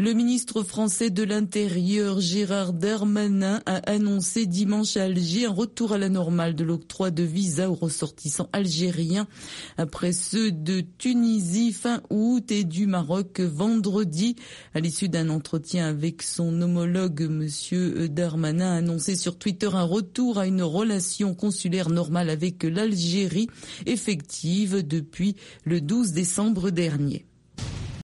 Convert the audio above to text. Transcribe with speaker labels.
Speaker 1: Le ministre français de l'Intérieur Gérard Darmanin a annoncé dimanche à Alger un retour à la normale de l'octroi de visa aux ressortissants algériens après ceux de Tunisie fin août et du Maroc vendredi. À l'issue d'un entretien avec son homologue, monsieur Darmanin a annoncé sur Twitter un retour à une relation consulaire normale avec l'Algérie effective depuis le 12 décembre dernier.